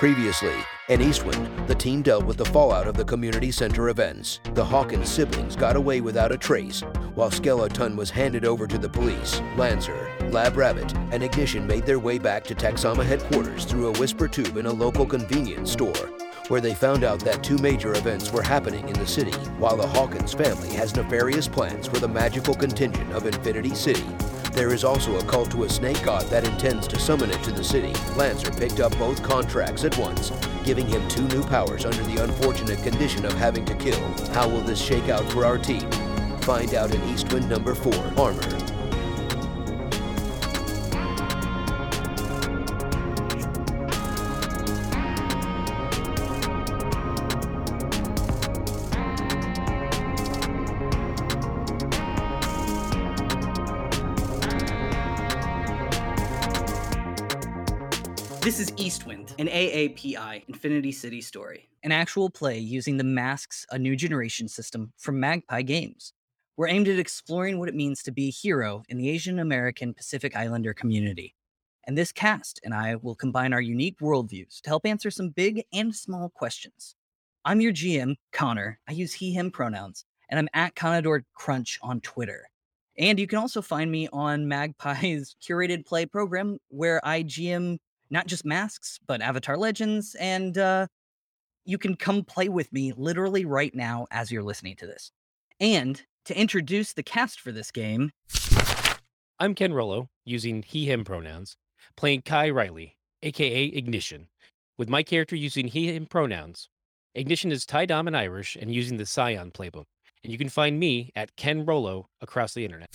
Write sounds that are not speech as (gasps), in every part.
Previously, in Eastwind, the team dealt with the fallout of the community center events. The Hawkins siblings got away without a trace, while Skeleton was handed over to the police. Lancer, Lab Rabbit, and Ignition made their way back to Taxama headquarters through a whisper tube in a local convenience store, where they found out that two major events were happening in the city, while the Hawkins family has nefarious plans for the magical contingent of Infinity City. There is also a cult to a snake god that intends to summon it to the city. Lancer picked up both contracts at once, giving him two new powers under the unfortunate condition of having to kill. How will this shake out for our team? Find out in Eastwind number 4, Armor. An AAPI Infinity City story. an actual play using the Masks A New Generation system from Magpie Games. We're aimed at exploring what it means to be a hero in the Asian American Pacific Islander community. And this cast and I will combine our unique worldviews to help answer some big and small questions. I'm your GM, Connor. I use he, him pronouns, and I'm at Conador Crunch on Twitter. And you can also find me on Magpie's (laughs) curated play program where I GM not just masks, but Avatar Legends, and uh, you can come play with me literally right now as you're listening to this. And to introduce the cast for this game, I'm Ken Rollo, using he, him pronouns, playing Kai Riley, aka Ignition, with my character using he, him pronouns. Ignition is Thai Dom and Irish and using the Scion playbook. And you can find me at Ken Rollo across the internet.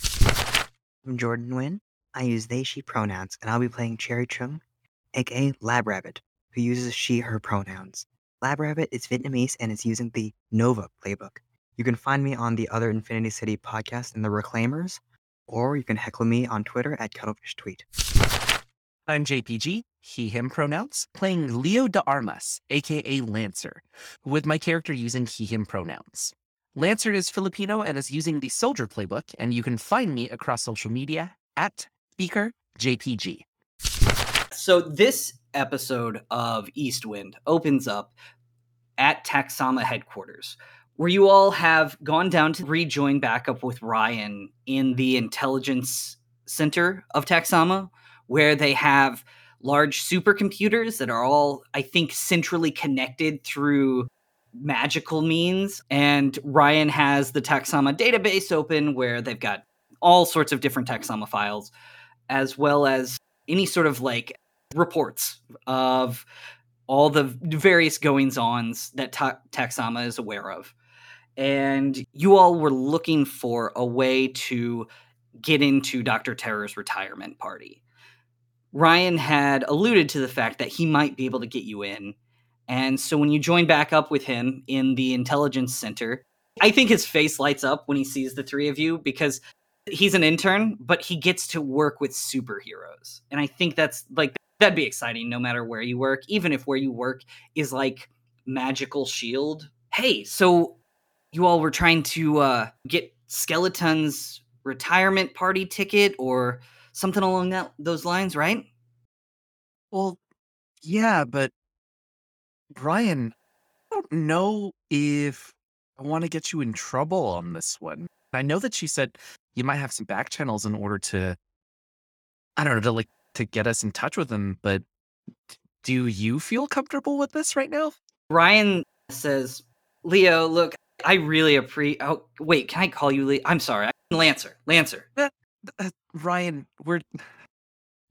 I'm Jordan Nguyen. I use they, she pronouns, and I'll be playing Cherry Chung, aka Lab Rabbit, who uses she, her pronouns. Lab Rabbit is Vietnamese and is using the Nova playbook. You can find me on the other Infinity City podcast and the Reclaimers, or you can heckle me on Twitter at Cuttlefish Tweet. I'm JPG, he, him pronouns, playing Leo de Armas, aka Lancer, with my character using he, him pronouns. Lancer is Filipino and is using the Soldier playbook, and you can find me across social media at Speaker JPG. So, this episode of Eastwind opens up at Taxama headquarters, where you all have gone down to rejoin back up with Ryan in the intelligence center of Taxama, where they have large supercomputers that are all, I think, centrally connected through magical means. And Ryan has the Taxama database open where they've got all sorts of different Taxama files, as well as any sort of like reports of all the various goings ons that Ta- Taxama is aware of. And you all were looking for a way to get into Dr. Terror's retirement party. Ryan had alluded to the fact that he might be able to get you in. And so when you join back up with him in the intelligence center, I think his face lights up when he sees the three of you because he's an intern, but he gets to work with superheroes. And I think that's like that'd be exciting no matter where you work, even if where you work is like magical shield. Hey, so you all were trying to uh, get Skeleton's retirement party ticket or something along that those lines, right? Well, yeah, but Brian, I don't know if I want to get you in trouble on this one. I know that she said you might have some back channels in order to, I don't know, to like to get us in touch with them. But do you feel comfortable with this right now? Ryan says, "Leo, look, I really appreciate. Oh, wait, can I call you Leo? I'm sorry, Lancer. Lancer. Uh, Ryan, we're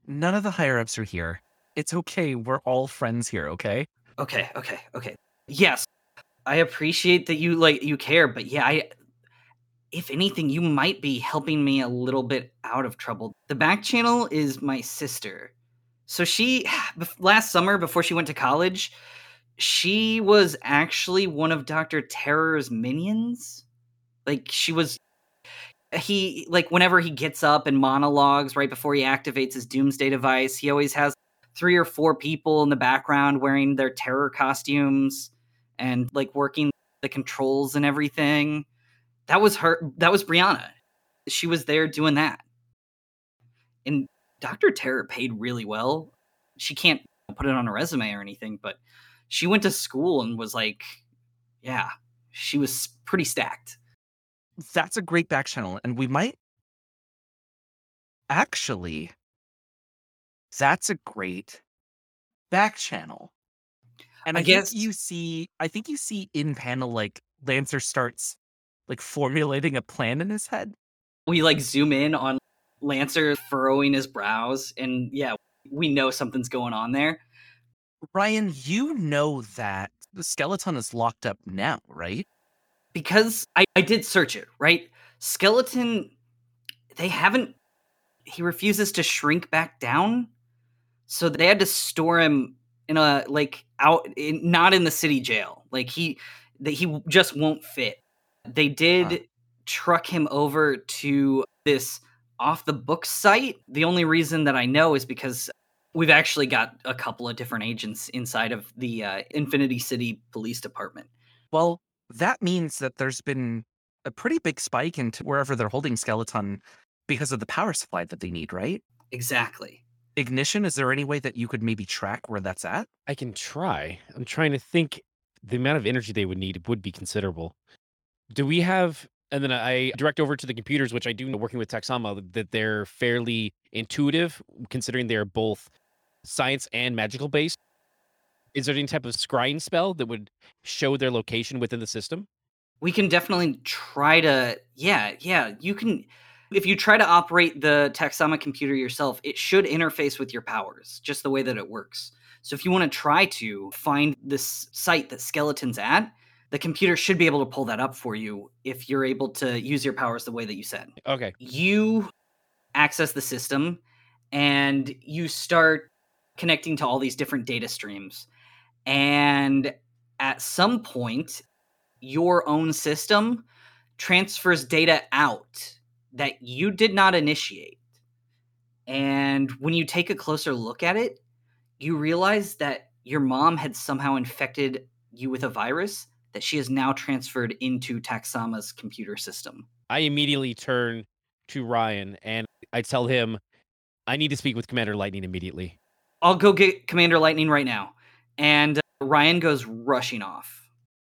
none of the higher ups are here. It's okay. We're all friends here. Okay. Okay, okay, okay. Yes, I appreciate that you like you care, but yeah, I if anything, you might be helping me a little bit out of trouble. The back channel is my sister. So she (sighs) last summer before she went to college, she was actually one of Dr. Terror's minions. Like she was he like whenever he gets up and monologues right before he activates his doomsday device, he always has three or four people in the background wearing their terror costumes and like working the controls and everything that was her that was brianna she was there doing that and dr terror paid really well she can't put it on a resume or anything, but she went to school and was like, yeah, she was pretty stacked. That's a great back channel, and we might actually. That's a great back channel. And I I, guess- you see, I think you see in panel like Lancer starts like formulating a plan in his head. We like zoom in on Lancer furrowing his brows, and yeah, we know something's going on there. Ryan, you know that the skeleton is locked up now, right? because I, I did search it, right? Skeleton, they haven't, he refuses to shrink back down. So they had to store him in a, like, out, in, not in the city jail. Like, he, that he just won't fit. They did Huh. truck him over to this off the book site. The only reason that I know is because we've actually got a couple of different agents inside of the uh, Infinity City Police Department. Well, that means that there's been a pretty big spike into wherever they're holding skeleton because of the power supply that they need, right? Exactly. Ignition, is there any way that you could maybe track where that's at? I can try. I'm trying to think the amount of energy they would need would be considerable. Do we have and then I direct over to the computers, which I do know working with Taxama that they're fairly intuitive, considering they're both science and magical based. Is there any type of scrying spell that would show their location within the system? we can definitely try to yeah yeah you can if you try to operate the taxama computer yourself it should interface with your powers just the way that it works so if you want to try to find this site that skeleton's at the computer should be able to pull that up for you if you're able to use your powers the way that you said Okay. you access the system and you start connecting to all these different data streams. And at some point, your own system transfers data out that you did not initiate. And when you take a closer look at it, you realize that your mom had somehow infected you with a virus that she has now transferred into Taxama's computer system. I immediately turn to Ryan and I tell him I need to speak with Commander Lightning immediately. I'll go get Commander Lightning right now. And uh, Ryan goes rushing off.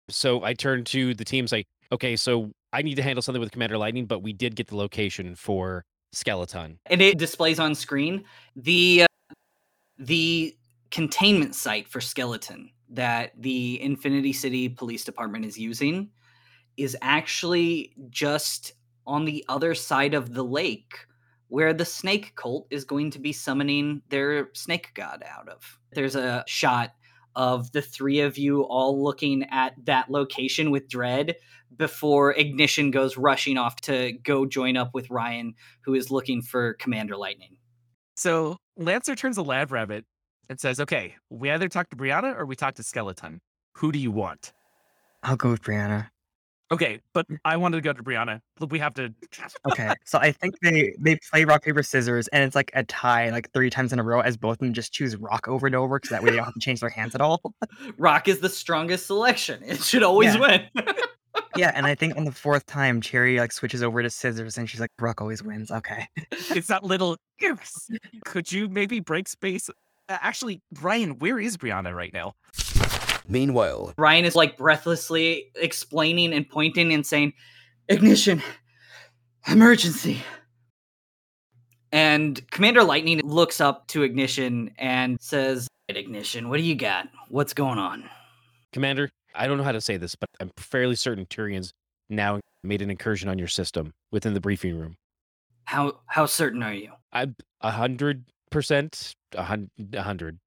So I turn to the team, say, okay, so I need to handle something with Commander Lightning, but we did get the location for Skeleton. And it displays on screen the uh, the containment site for Skeleton that the Infinity City Police Department is using is actually just on the other side of the lake where the snake cult is going to be summoning their snake god out of. There's a shot of the three of you all looking at that location with dread before Ignition goes rushing off to go join up with Ryan, who is looking for Commander Lightning. So Lancer turns a lab rabbit and says, Okay, we either talk to Brianna or we talk to Skeleton. Who do you want? I'll go with Brianna. Okay, but mm. I wanted to go to Brianna. Look, We have to. Okay, (laughs) so I think they they play rock paper scissors, and it's like a tie, like three times in a row, as both of them just choose rock over and over, because that way they don't have to change their hands at all. (laughs) Rock is the strongest selection. It should always Yeah. win. (laughs) yeah, and I think on the fourth time, Cherry like switches over to scissors, and she's like, "Rock always wins." Okay. It's that little. Could you maybe break space? Uh, Actually, Ryan, where is Brianna right now? Meanwhile, Ryan is like breathlessly explaining and pointing and saying, Ignition, emergency. And Commander Lightning looks up to Ignition and says, Ignition, what do you got? What's going on? Commander, I don't know how to say this, but I'm fairly certain Turian's now made an incursion on your system within the briefing room. How how certain are you? I'm a hundred percent, a hun- a hundred.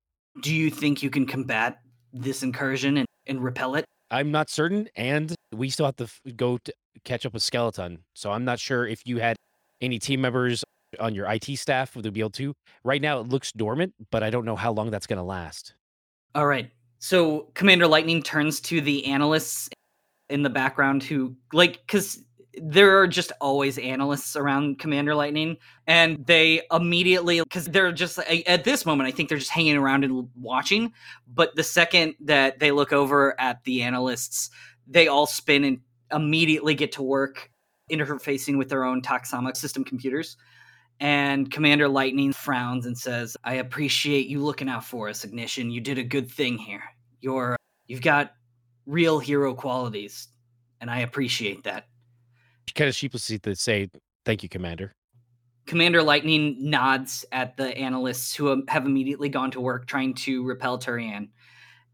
Do you think you can combat this incursion and, and repel it? I'm not certain, and we still have to f- go to catch up with Skeleton. So I'm not sure if you had any team members on your IT staff would be able to. Right now, it looks dormant, but I don't know how long that's going to last. All right. So Commander Lightning turns to the analysts in the background who like cuz there are just always analysts around Commander Lightning and they immediately cuz they're just at this moment I think they're just hanging around and watching but the second that they look over at the analysts they all spin and immediately get to work interfacing with their own Taxama system computers And Commander Lightning frowns and says, I appreciate you looking out for us, Ignition. You did a good thing here. You're you've got real hero qualities, and I appreciate that. Kind of sheepishly to say, thank you, Commander. Commander Lightning nods at the analysts who have immediately gone to work trying to repel Turian.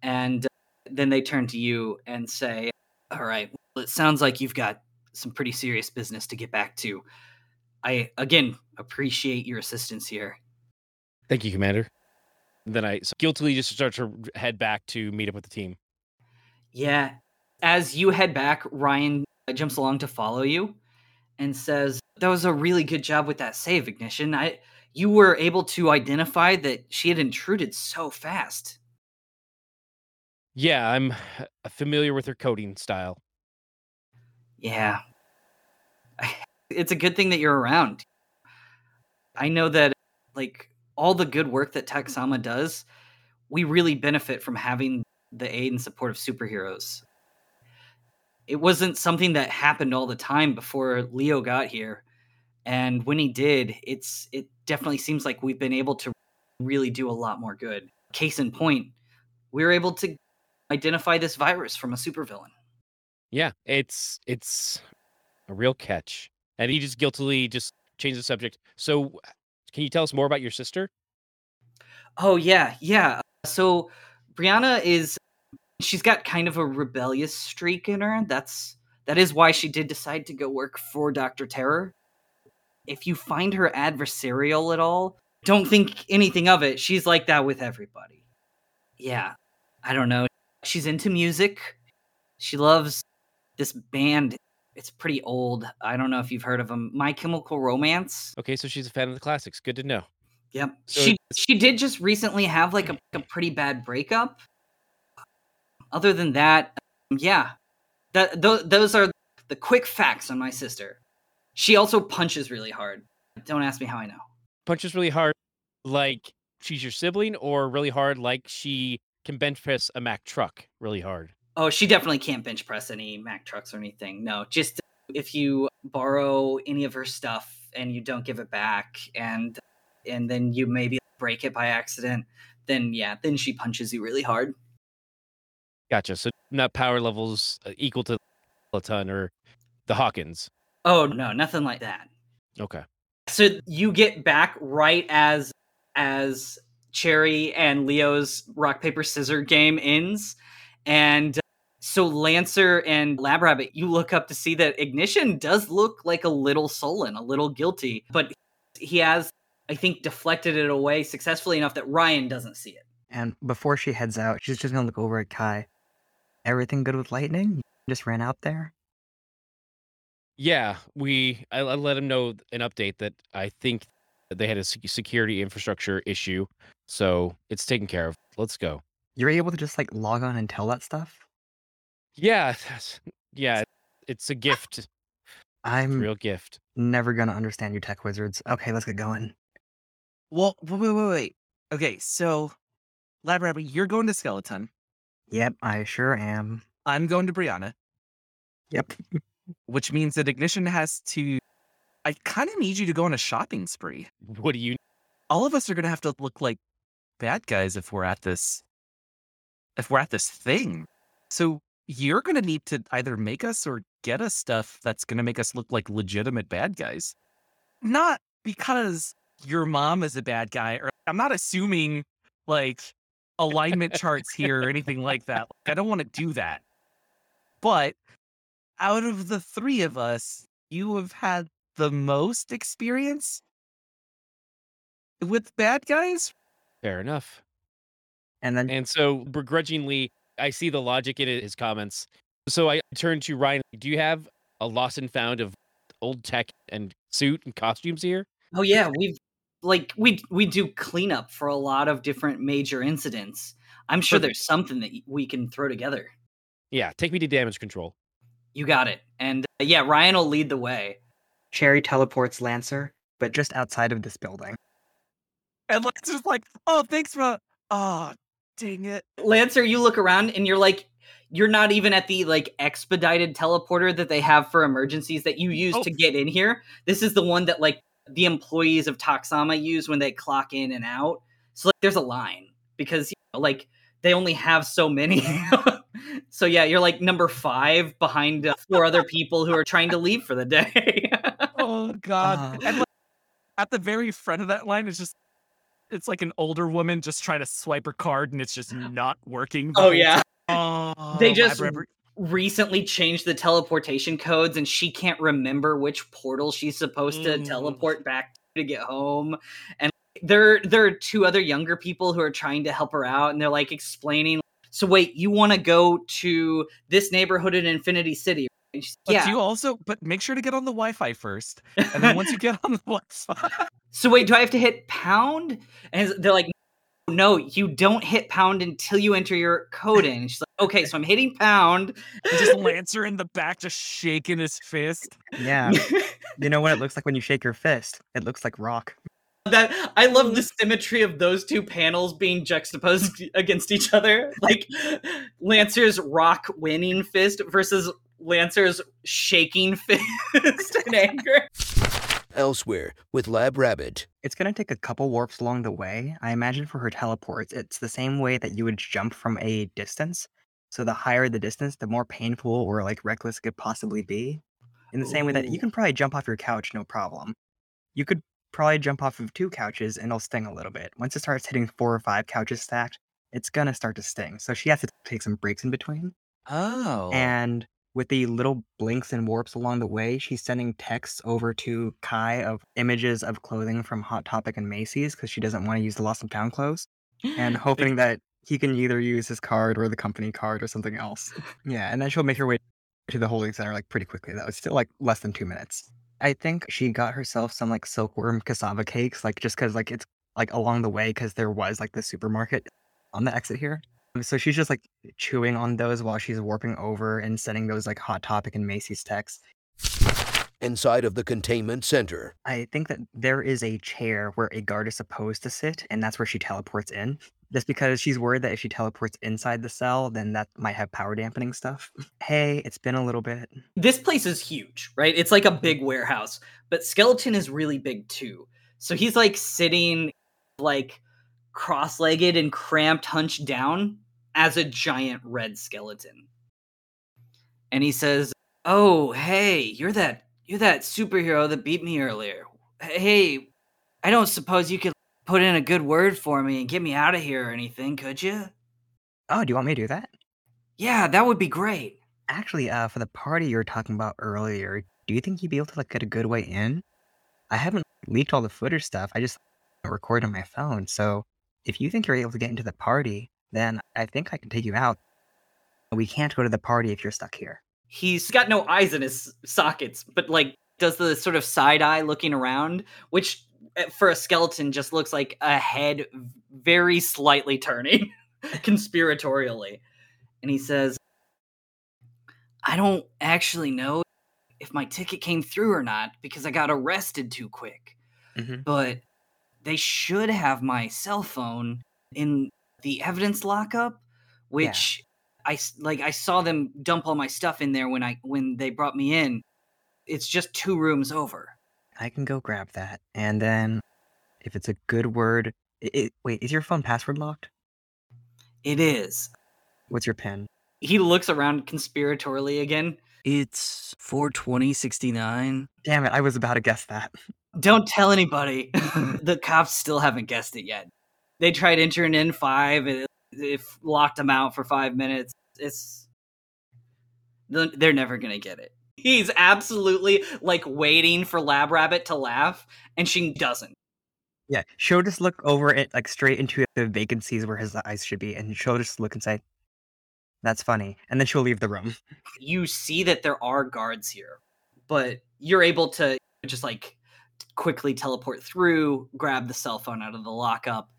And uh, then they turn to you and say, All right, well, it sounds like you've got some pretty serious business to get back to. I, again, appreciate your assistance here. Thank you, Commander. Then I guiltily just start to head back to meet up with the team. Yeah. As you head back, Ryan jumps along to follow you and says, "That was a really good job with that save, Ignition. I you were able to identify that she had intruded so fast." Yeah, I'm (sighs) familiar with her coding style. Yeah. (laughs) It's a good thing that you're around. I know that like all the good work that Taxama does, we really benefit from having the aid and support of superheroes. It wasn't something that happened all the time before Leo got here. And when he did, it's it definitely seems like we've been able to really do a lot more good. Case in point, we were able to identify this virus from a supervillain. Yeah, it's it's a real catch. And he just guiltily just changed the subject. So, can you tell us more about your sister? Oh yeah, yeah. So Brianna is she's got kind of a rebellious streak in her. That's that is why she did decide to go work for Dr. Terror. If you find her adversarial at all, don't think anything of it. She's like that with everybody. Yeah. I don't know. She's into music. She loves this band it's pretty old. I don't know if you've heard of them. My Chemical Romance. Okay, so she's a fan of the classics. Good to know. Yep. So she she did just recently have like a, a pretty bad breakup. Other than that, um, yeah, that th- those are the quick facts on my sister. She also punches really hard. Don't ask me how I know. Punches really hard, like she's your sibling, or really hard, like she can bench press a Mack truck really hard. Oh, she definitely can't bench press any Mack trucks or anything. No, just if you borrow any of her stuff and you don't give it back and and then you maybe break it by accident, then yeah, then she punches you really hard. Gotcha. So not power levels uh, equal to ton or the Hawkins. Oh no, nothing like that. Okay. So you get back right as as Cherry and Leo's rock paper scissor game ends, and so Lancer and Lab Rabbit, you look up to see that Ignition does look like a little sullen, a little guilty, but he has, I think, deflected it away successfully enough that Ryan doesn't see it. And before she heads out, she's just gonna look over at Kai. Everything good with lightning? just ran out there. Yeah, we. I, I let him know an update that I think they had a security infrastructure issue, so it's taken care of. Let's go. You're able to just like log on and tell that stuff. Yeah, yeah, it's a gift. It's a I'm real gift. never gonna understand you tech wizards. Okay, let's get going. Well, wait, wait, wait, wait. Okay, so Lab Rabbit, you're going to Skeleton. Yep, I sure am. I'm going to Brianna, Yep. which means that Ignition has to. I kind of need you to go on a shopping spree. What do you? All of us are going to have to look like bad guys if we're at this. If we're at this thing. So you're going to need to either make us or get us stuff that's going to make us look like legitimate bad guys. Not because your mom is a bad guy, or I'm not assuming like alignment charts here or anything like that. Like, I don't want to do that. But out of the three of us, you have had the most experience with bad guys. Fair enough. And then And so begrudgingly, I see the logic in his comments. So I turn to Ryan. Do you have a lost and found of old tech and suit and costumes here? Oh yeah, we've like we we do cleanup for a lot of different major incidents. I'm sure Perfect. there's something that we can throw together. Yeah, take me to damage control. You got it. And uh, yeah, Ryan will lead the way. Cherry teleports Lancer, but just outside of this building. And like just like, oh, thanks for oh dang it. Lancer, you look around and you're like you're not even at the like expedited teleporter that they have for emergencies that you use Oh. to get in here. This is the one that like the employees of Taxama use when they clock in and out. So like, there's a line because you know, like they only have so many. (laughs) so yeah, you're like number five behind uh, four other people who are trying to leave for the day. (laughs) Oh God! Uh. and like, at the very front of that line is just. It's like an older woman just trying to swipe her card and it's just not working. oh yeah. Oh, They just rubber- recently changed the teleportation codes and she can't remember which portal she's supposed to Mm. teleport back to get home. And there there are two other younger people who are trying to help her out and they're like explaining so wait you want to go to this neighborhood in infinity city But yeah. you also, but make sure to get on the Wi-Fi first, and then once you (laughs) get on the Wi-Fi, so wait do i have to hit pound? And they're like no you don't hit pound until you enter your code in and she's like okay so i'm hitting pound and (laughs) just Lancer in the back, just shaking his fist. Yeah. (laughs) you know what it looks like when you shake your fist? It looks like rock. that I love the mm. symmetry of those two panels being juxtaposed (laughs) against each other. Like Lancer's rock winning fist versus Lancer's shaking fist in anger. Elsewhere, with Lab Rabbit, It's going to take a couple warps along the way. I imagine for her teleports, it's the same way that you would jump from a distance. So the higher the distance, the more painful or like reckless it could possibly be. In the same way that you oh. can probably jump off your couch, no problem. You could probably jump off of two couches and it'll sting a little bit. Once it starts hitting four or five couches stacked, it's gonna start to sting. So she has to take some breaks in between. Oh, And with the little blinks and warps along the way, she's sending texts over to Kai of images of clothing from Hot Topic and Macy's because she doesn't want to use the Lost and Found clothes, and (gasps) hoping that he can either use his card or the company card or something else. (laughs) Yeah, and then she'll make her way to the holding center like pretty quickly. That was still like less than two minutes. I think she got herself some like silkworm cassava cakes, like just because like it's like along the way because there was like the supermarket on the exit here. Um, so she's just like chewing on those while she's warping over and sending those like Hot Topic and Macy's texts. inside of the containment center. I think that there is a chair where a guard is supposed to sit, and that's where she teleports in. Just because she's worried that if she teleports inside the cell, then that might have power dampening stuff. (sniffs) Hey, it's been a little bit. This place is huge, right? It's like a mm-hmm. big warehouse, but Skeleton is really big too. So he's like sitting like cross-legged and cramped hunched down as a giant red skeleton. And he says, "Oh, hey, you're that you're that superhero that beat me earlier. Hey, I don't suppose you could put in a good word for me and get me out of here or anything, could you? Oh, do you want me to do that? Yeah, that would be great." Actually, uh, for the party you were talking about earlier, do you think you'd be able to like get a good way in? I haven't leaked all the footer stuff. I just record on my phone. So if you think you're able to get into the party, then I think I can take you out. We can't go to the party if you're stuck here. he's got no eyes in his sockets, but like does the sort of side eye looking around, which eh, for a skeleton just looks like a head very slightly turning (laughs) conspiratorially. And he says, I don't actually know if my ticket came through or not because I got arrested too quick, Mhm. but they should have my cell phone in the evidence lockup, which I like I saw them dump all my stuff in there when I when they brought me in. It's just two rooms over. I can go grab that. And then if it's a good word, i i wait, is your phone password locked? It is. What's your pin? He looks around conspiratorially again. It's 42069. Damn it, I was about to guess that. Don't tell anybody. (laughs) the cops still haven't guessed it yet. They tried entering in five and it, it locked them out for five minutes. It's they're they're never gonna get it. He's absolutely like waiting for Lab Rabbit to laugh, and she doesn't. Yeah, she'll just look over it like straight into the vacancies where his eyes should be, and she'll just look and say, "That's funny," and then she'll leave the room. you see that there are guards here, but you're able to just like quickly teleport through, grab the cell phone out of the lockup.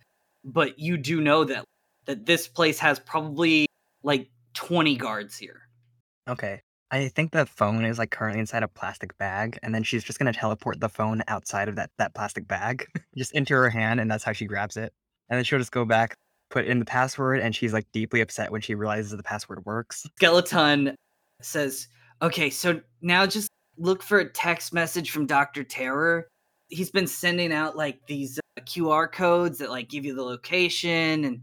But you do know that that this place has probably like 20 guards here. Okay, I think the phone is like currently inside a plastic bag, and then she's just gonna teleport the phone outside of that that plastic bag, (laughs) just into her hand, and that's how she grabs it. And then she'll just go back, put in the password, and she's like deeply upset when she realizes the password works. Skeleton says, "Okay, so now just look for a text message from Dr. Terror he's been sending out like these QR codes that like give you the location and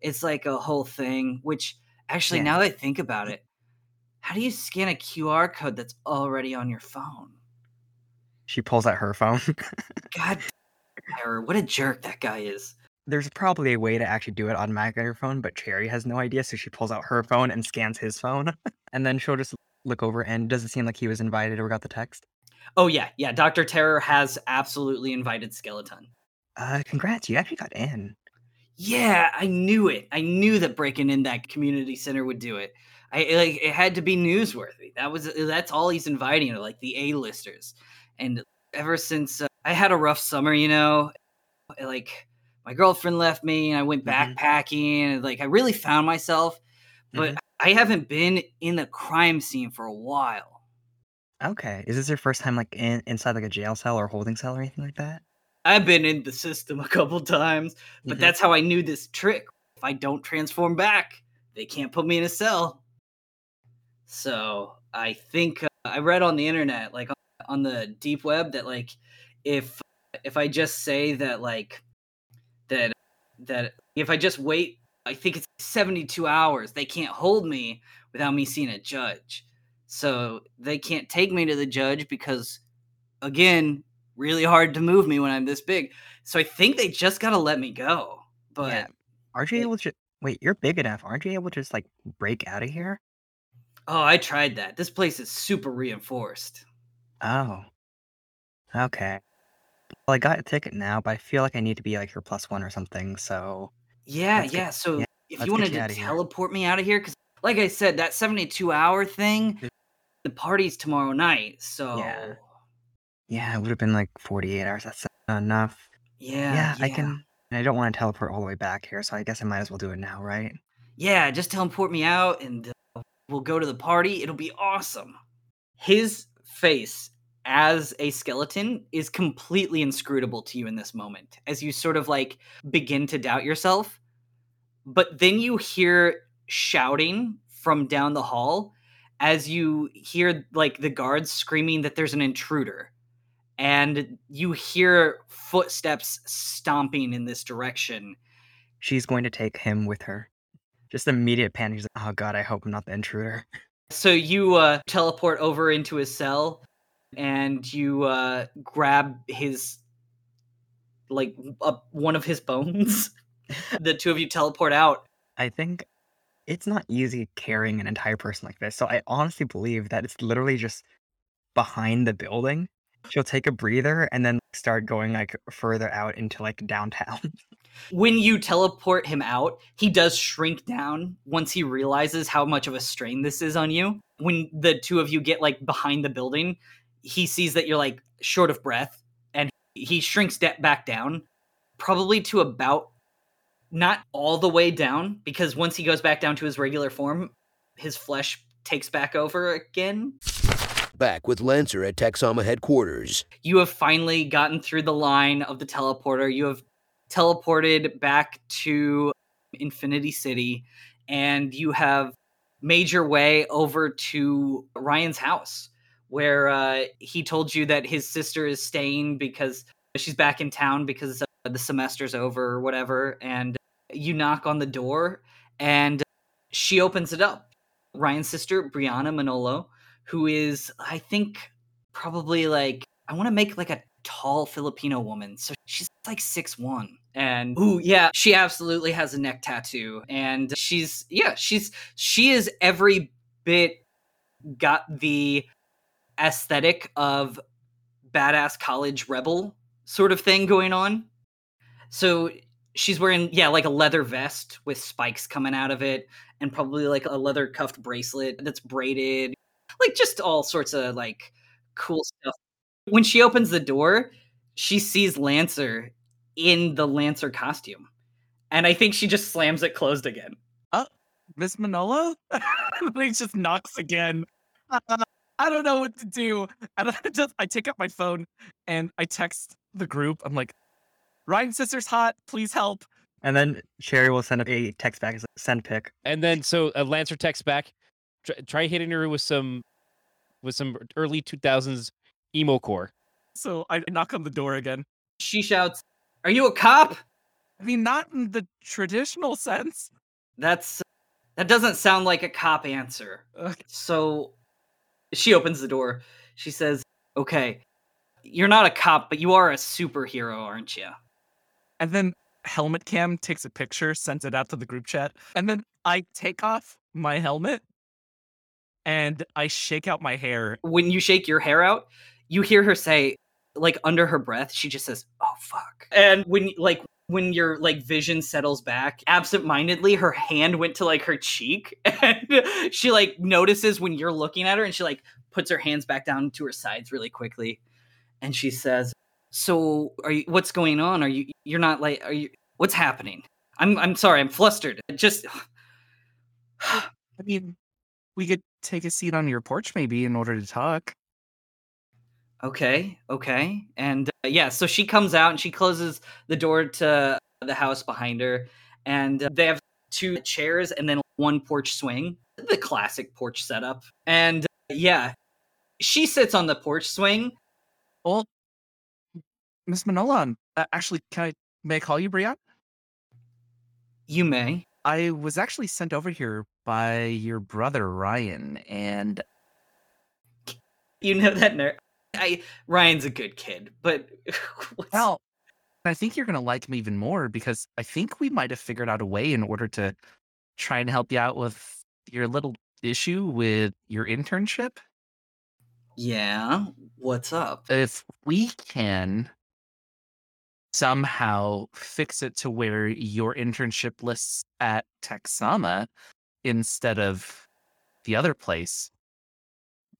it's like a whole thing which actually Yeah. now that I think about it how do you scan a QR code that's already on your phone? She pulls out her phone. (laughs) God Terror, what a jerk that guy is. There's probably a way to actually do it automatically on your phone, but Cherry has no idea, so she pulls out her phone and scans his phone, (laughs) and then she'll just look over and does it seem like he was invited or got the text? Oh yeah, yeah, Dr. Terror has absolutely invited Skeleton. Uh, congrats, you actually got in. Yeah, I knew it. I knew that breaking in that community center would do it. I like it had to be newsworthy. That was that's all he's inviting, like the A-listers. And ever since uh, I had a rough summer, you know, like my girlfriend left me and I went Mhm. backpacking and like I really found myself, but Mhm. I haven't been in the crime scene for a while. Okay, is this your first time like in, inside like a jail cell or holding cell or anything like that? I've been in the system a couple times, but Mhm. that's how I knew this trick. If I don't transform back, they can't put me in a cell. So I think uh, I read on the internet, like on- on the deep web, that like if if I just say that like that that if I just wait, I think it's seventy two hours, they can't hold me without me seeing a judge. So they can't take me to the judge because, again, really hard to move me when I'm this big. So I think they just gotta let me go. But yeah. Aren't you able to? Wait, you're big enough. Aren't you able to just like break out of here? oh, I tried that. This place is super reinforced. Oh. Okay. Well, I got a ticket now, but I feel like I need to be like your plus one or something. So Yeah, get- yeah. So yeah, if you wanted you to outta here. teleport me out of here, because like I said, that 72 hour thing, the party's tomorrow night. So Yeah. Yeah, it would have been like 48 hours. That's enough. yeah, Yeah, I can. And I don't want to teleport all the way back here, so I guess I might as well do it now, right? Yeah, just teleport me out and uh, we'll go to the party. It'll be awesome. His face as a skeleton is completely inscrutable to you in this moment as you sort of like begin to doubt yourself. But then you hear shouting from down the hall as you hear like the guards screaming that there's an intruder. And you hear footsteps stomping in this direction. She's going to take him with her. Just immediate panic. She's like, oh god, I hope I'm not the intruder. So you uh, teleport over into his cell, and you uh, grab his like uh, one of his bones. (laughs) the two of you teleport out. I think it's not easy carrying an entire person like this. So I honestly believe that it's literally just behind the building. She'll take a breather and then start going like further out into like downtown. (laughs) When you teleport him out, he does shrink down once he realizes how much of a strain this is on you. When the two of you get like behind the building, he sees that you're like short of breath and he shrinks da- back down, probably to about not all the way down, because once he goes back down to his regular form, his flesh takes back over again. Back with Lancer at Texama headquarters. you have finally gotten through the line of the teleporter. You have teleported back to Infinity City, and you have made your way over to Ryan's house, where uh, he told you that his sister is staying because she's back in town because uh, the semester's over or whatever. And you knock on the door, and she opens it up. Ryan's sister, Brianna Manolo, who is, I think, probably like I want to make like a tall Filipino woman. So she's like six one. And ooh, yeah, she absolutely has a neck tattoo. And she's yeah, she's she is every bit got the aesthetic of badass college rebel sort of thing going on. So she's wearing yeah, like a leather vest with spikes coming out of it and probably like a leather cuffed bracelet that's braided. Like just all sorts of like cool stuff. When she opens the door, she sees Lancer in the Lancer costume. And I think she just slams it closed again. Oh, Miss Manolo? (laughs) he just knocks again. Uh, I don't know what to do. (laughs) And I just I take up my phone and I text the group. I'm like, Ryan's sister's hot. Please help. and then Cherry will send a text back as send pic. And then so uh, Lancer texts back, try, try hitting her with some with some early 2000s emo core. So I knock on the door again. She shouts, Are you a cop? I mean, not in the traditional sense. That's that doesn't sound like a cop answer. Ugh. So she opens the door. She says, "Okay, you're not a cop, but you are a superhero, aren't you?" And then Helmet Cam takes a picture, sends it out to the group chat, and then I take off my helmet and I shake out my hair. When you shake your hair out, you hear her say, like under her breath, she just says, "Oh fuck." And when like when your like vision settles back absentmindedly her hand went to like her cheek (laughs) and she like notices when you're looking at her and she like puts her hands back down to her sides really quickly and she says so are you what's going on are you you're not like are you what's happening i'm i'm sorry i'm flustered just (sighs) (sighs) I mean, we could take a seat on your porch maybe in order to talk. Okay, okay. And uh, yeah, so she comes out and she closes the door to the house behind her. And uh, they have two chairs and then one porch swing, the classic porch setup. And uh, yeah, she sits on the porch swing. Well, Miss Manolo, uh, actually, can I may I call you Brian? You may. I was actually sent over here by your brother Ryan, and You know that ner- I Ryan's a good kid, but (laughs) well, I think you're gonna like him even more because I think we might have figured out a way in order to try and help you out with your little issue with your internship. yeah, what's up? If we can somehow fix it to where your internship lists at Texama instead of the other place,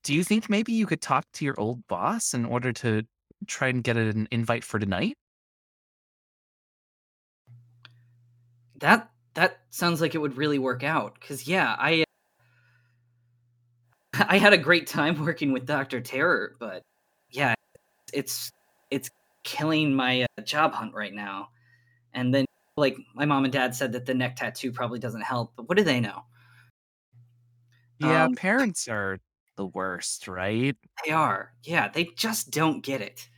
do you think maybe you could talk to your old boss in order to try and get an invite for tonight? That that sounds like it would really work out cuz yeah, I (laughs) I had a great time working with Dr. Terror, but yeah, it's it's killing my uh, job hunt right now. And then like my mom and dad said that the neck tattoo probably doesn't help, but what do they know? Yeah, Um, parents are the worst, right? They are. Yeah, they just don't get it.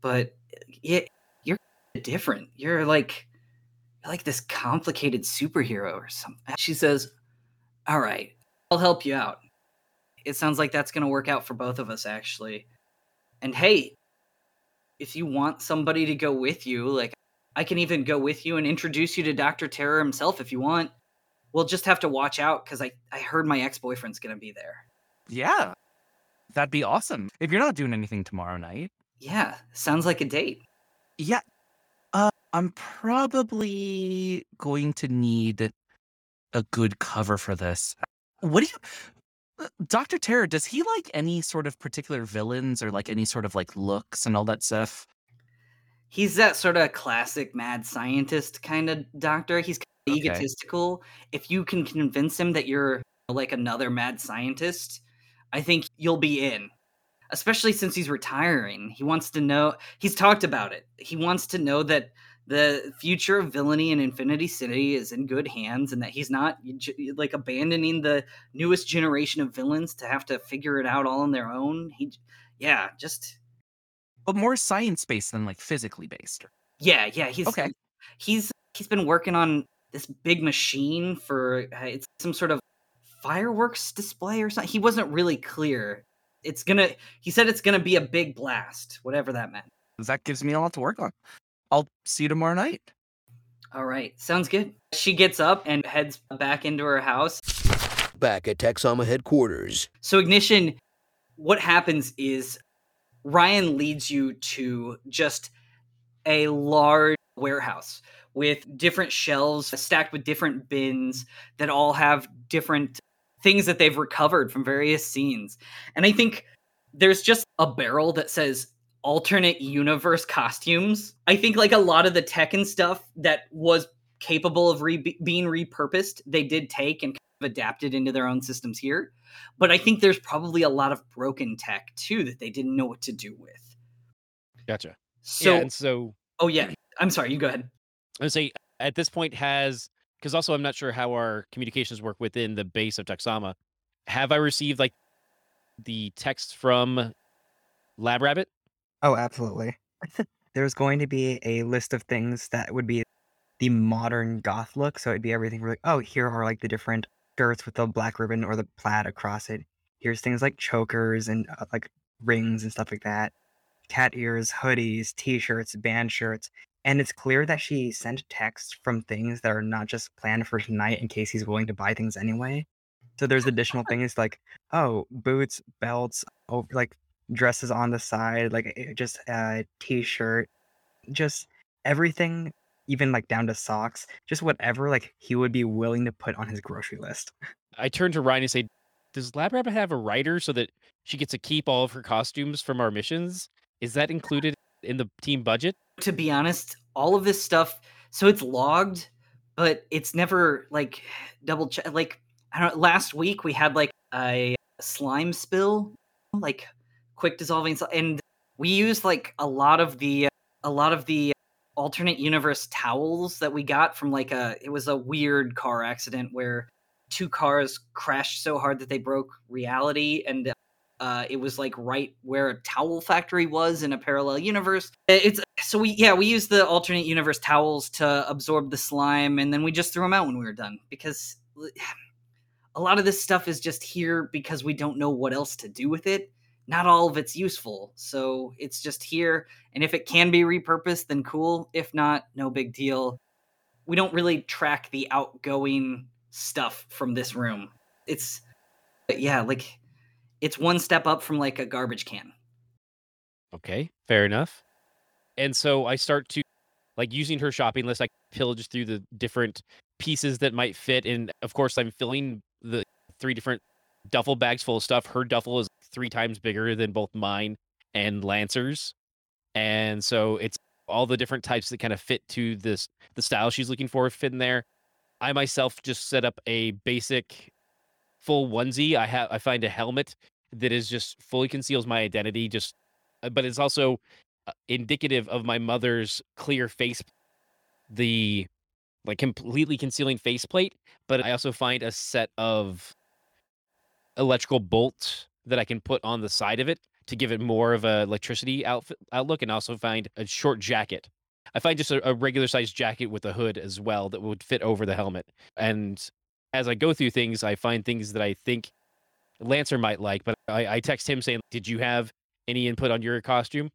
But yeah, you're different. You're like you're like this complicated superhero or something. She says, "All right, I'll help you out." It sounds like that's going to work out for both of us actually. And hey, if you want somebody to go with you, like I can even go with you and introduce you to Dr. Terror himself if you want. We'll just have to watch out cuz I I heard my ex-boyfriend's going to be there. Yeah. That'd be awesome. If you're not doing anything tomorrow night. Yeah, sounds like a date. Yeah. Uh, I'm probably going to need a good cover for this. What do you uh, Dr. Terror, does he like any sort of particular villains or like any sort of like looks and all that stuff? He's that sort of classic mad scientist kind of doctor. He's Okay. egotistical. If you can convince him that you're like another mad scientist, I think you'll be in. Especially since he's retiring. He wants to know, he's talked about it. He wants to know that the future of villainy in Infinity City is in good hands and that he's not like abandoning the newest generation of villains to have to figure it out all on their own. He, yeah, just But more science based than like physically based. Yeah, yeah, he's Okay. He's he's been working on this big machine for uh, it's some sort of fireworks display or something. He wasn't really clear. It's gonna. He said it's gonna be a big blast, whatever that meant. That gives me a lot to work on. I'll see you tomorrow night. All right, sounds good. She gets up and heads back into her house. Back at Texama headquarters, So ignition, what happens is Ryan leads you to just a large warehouse with different shelves stacked with different bins that all have different things that they've recovered from various scenes. And I think there's just a barrel that says alternate universe costumes. I think like a lot of the tech and stuff that was capable of re- being repurposed, they did take and kind of adapted into their own systems here. But I think there's probably a lot of broken tech too that they didn't know what to do with. Gotcha. So, yeah, and so oh yeah, I'm sorry. You go ahead. I would say at this point has because also I'm not sure how our communications work within the base of Texama. Have I received like the text from Lab Rabbit Oh, absolutely. (laughs) There's going to be a list of things that would be the modern goth look. So it'd be everything like, oh, here are like the different skirts with the black ribbon or the plaid across it. Here's things like chokers and uh, like rings and stuff like that. Cat ears, hoodies, t-shirts, band shirts. And it's clear that she sent texts from things that are not just planned for tonight in case he's willing to buy things anyway. So there's additional (laughs) things like, oh, boots, belts, over like dresses on the side, like eh, just a t-shirt, just everything, even like down to socks, just whatever like he would be willing to put on his grocery list. I turn to Ryan and say, "Does Lab Rabbit have a writer so that she gets to keep all of her costumes from our missions? Is that included in the team budget?" To be honest, all of this stuff, so it's logged, but it's never like double check. Like I don't. Last week we had like a slime spill, like quick dissolving, and we used like a lot of the a lot of the alternate universe towels that we got from like a it was a weird car accident where two cars crashed so hard that they broke reality and uh, it was like right where a towel factory was in a parallel universe. It's so we yeah we used the alternate universe towels to absorb the slime and then we just threw them out when we were done because a lot of this stuff is just here because we don't know what else to do with it not all of it's useful. So it's just here. And if it can be repurposed, then cool. If not, no big deal. We don't really track the outgoing stuff from this room. It's, yeah, like it's one step up from like a garbage can. Okay, fair enough. And so I start to like using her shopping list, I pillage through the different pieces that might fit. And of course, I'm filling the three different duffel bags full of stuff. Her duffel is three times bigger than both mine and Lancer's. And so it's all the different types that kind of fit to this the style she's looking for fit in there. I myself just set up a basic full onesie. I have I find a helmet that is just fully conceals my identity, just uh, but it's also uh, indicative of my mother's clear face the like completely concealing faceplate, but I also find a set of electrical bolts that I can put on the side of it to give it more of a electricity outfit outlook, and also find a short jacket. I find just a, a regular sized jacket with a hood as well that would fit over the helmet. And as I go through things, I find things that I think Lancer might like. But I, I text him saying, "Did you have any input on your costume?"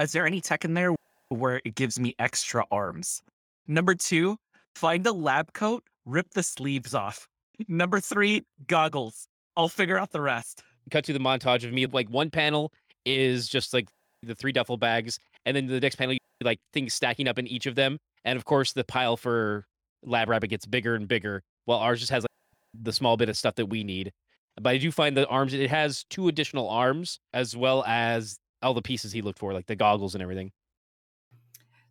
Is there any tech in there where it gives me extra arms? Number two, find a lab coat, rip the sleeves off. Number three, goggles. I'll figure out the rest. Cut to the montage of me. Like one panel is just like the three duffel bags, and then the next panel, like things stacking up in each of them. And of course, the pile for Lab Rabbit gets bigger and bigger, while ours just has like the small bit of stuff that we need. But I do find the arms. It has two additional arms as well as all the pieces he looked for, like the goggles and everything.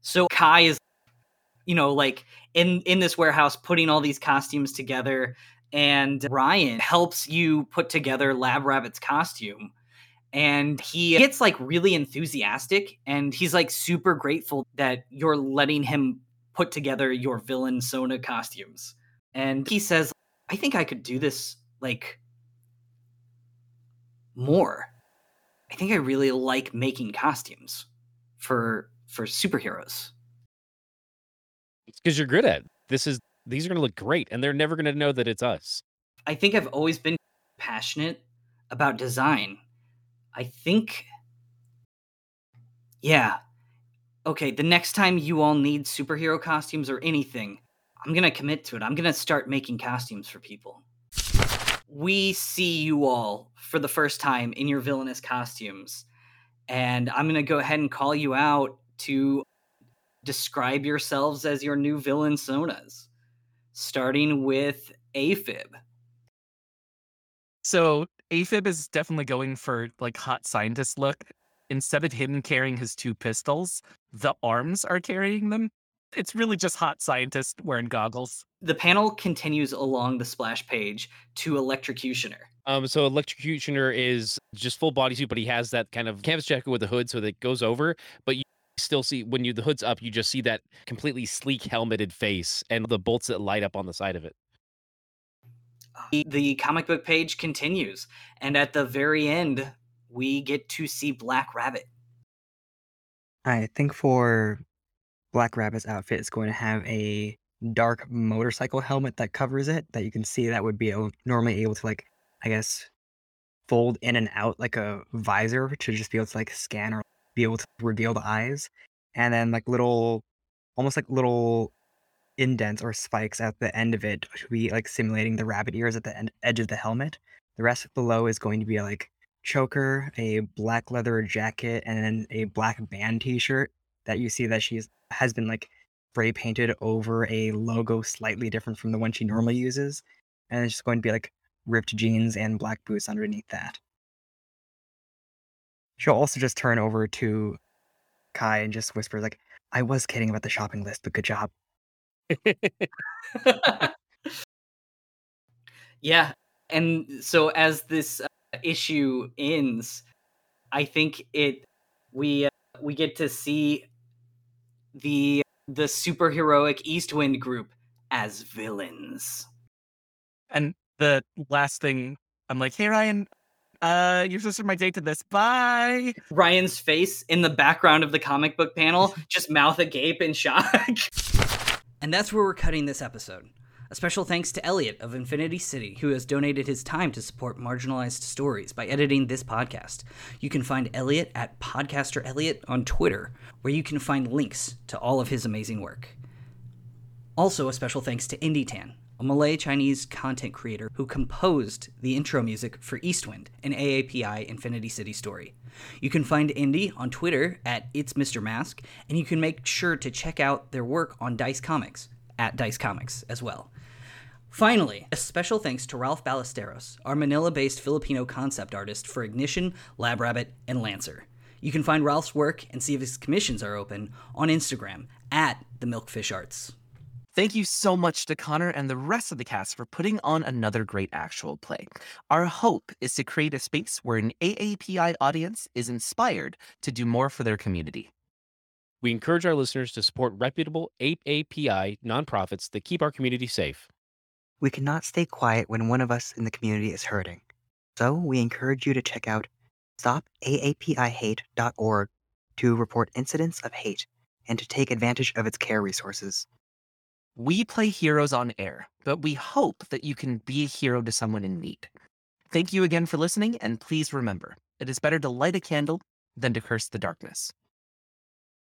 So Kai is, you know, like in in this warehouse putting all these costumes together and Ryan helps you put together Lab Rabbit's costume. And he gets like really enthusiastic and he's like super grateful that you're letting him put together your villain Sona costumes. And he says, I think I could do this like more. I think I really like making costumes for for superheroes. It's because you're good at it. This is these are going to look great and they're never going to know that it's us. I think I've always been passionate about design. I think yeah. Okay, the next time you all need superhero costumes or anything, I'm going to commit to it. I'm going to start making costumes for people. We see you all for the first time in your villainous costumes. And I'm going to go ahead and call you out to describe yourselves as your new villain sonas starting with AFib. So AFib is definitely going for like hot scientist look. Instead of him carrying his two pistols, the arms are carrying them. It's really just hot scientists wearing goggles. The panel continues along the splash page to electrocutioner. Um, so electrocutioner is just full bodysuit, but he has that kind of canvas jacket with a hood, so that it goes over. But you still see when you the hood's up, you just see that completely sleek helmeted face and the bolts that light up on the side of it. The comic book page continues, and at the very end, we get to see Black Rabbit. I think for Black Rabbit's outfit, is going to have a dark motorcycle helmet that covers it that you can see that would be normally able to like, I guess, fold in and out like a visor to just be able to like scan or be able to reveal the eyes, and then like little, almost like little indents or spikes at the end of it to be like simulating the rabbit ears at the end, edge of the helmet. The rest below is going to be like choker, a black leather jacket, and then a black band T-shirt that you see that she's has been like spray painted over a logo slightly different from the one she normally uses, and it's just going to be like ripped jeans and black boots underneath that. She'll also just turn over to Kai and just whisper like, "I was kidding about the shopping list, but good job." (laughs) yeah, and so as this uh, issue ends, I think it we uh, we get to see the the superheroic Eastwind group as villains. And the last thing, I'm like, hey Ryan, uh, your sister might date to this. Bye. Ryan's face in the background of the comic book panel, (laughs) just mouth agape in shock. And that's where we're cutting this episode. A special thanks to Elliot of Infinity City, who has donated his time to support marginalized stories by editing this podcast. You can find Elliot at Podcaster Elliot on Twitter, where you can find links to all of his amazing work. Also, a special thanks to Indi Tan, a Malay Chinese content creator who composed the intro music for Eastwind, an AAPI Infinity City story. You can find Indi on Twitter at It's Mr. Mask, and you can make sure to check out their work on Dice Comics at Dice Comics as well. Finally, a special thanks to Ralph Ballesteros, our Manila based Filipino concept artist for Ignition, Lab Rabbit, and Lancer. You can find Ralph's work and see if his commissions are open on Instagram at the Milkfish Arts. Thank you so much to Connor and the rest of the cast for putting on another great actual play. Our hope is to create a space where an AAPI audience is inspired to do more for their community. We encourage our listeners to support reputable AAPI nonprofits that keep our community safe. We cannot stay quiet when one of us in the community is hurting. So we encourage you to check out stopaapihate.org to report incidents of hate and to take advantage of its care resources. We play heroes on air, but we hope that you can be a hero to someone in need. Thank you again for listening, and please remember it is better to light a candle than to curse the darkness.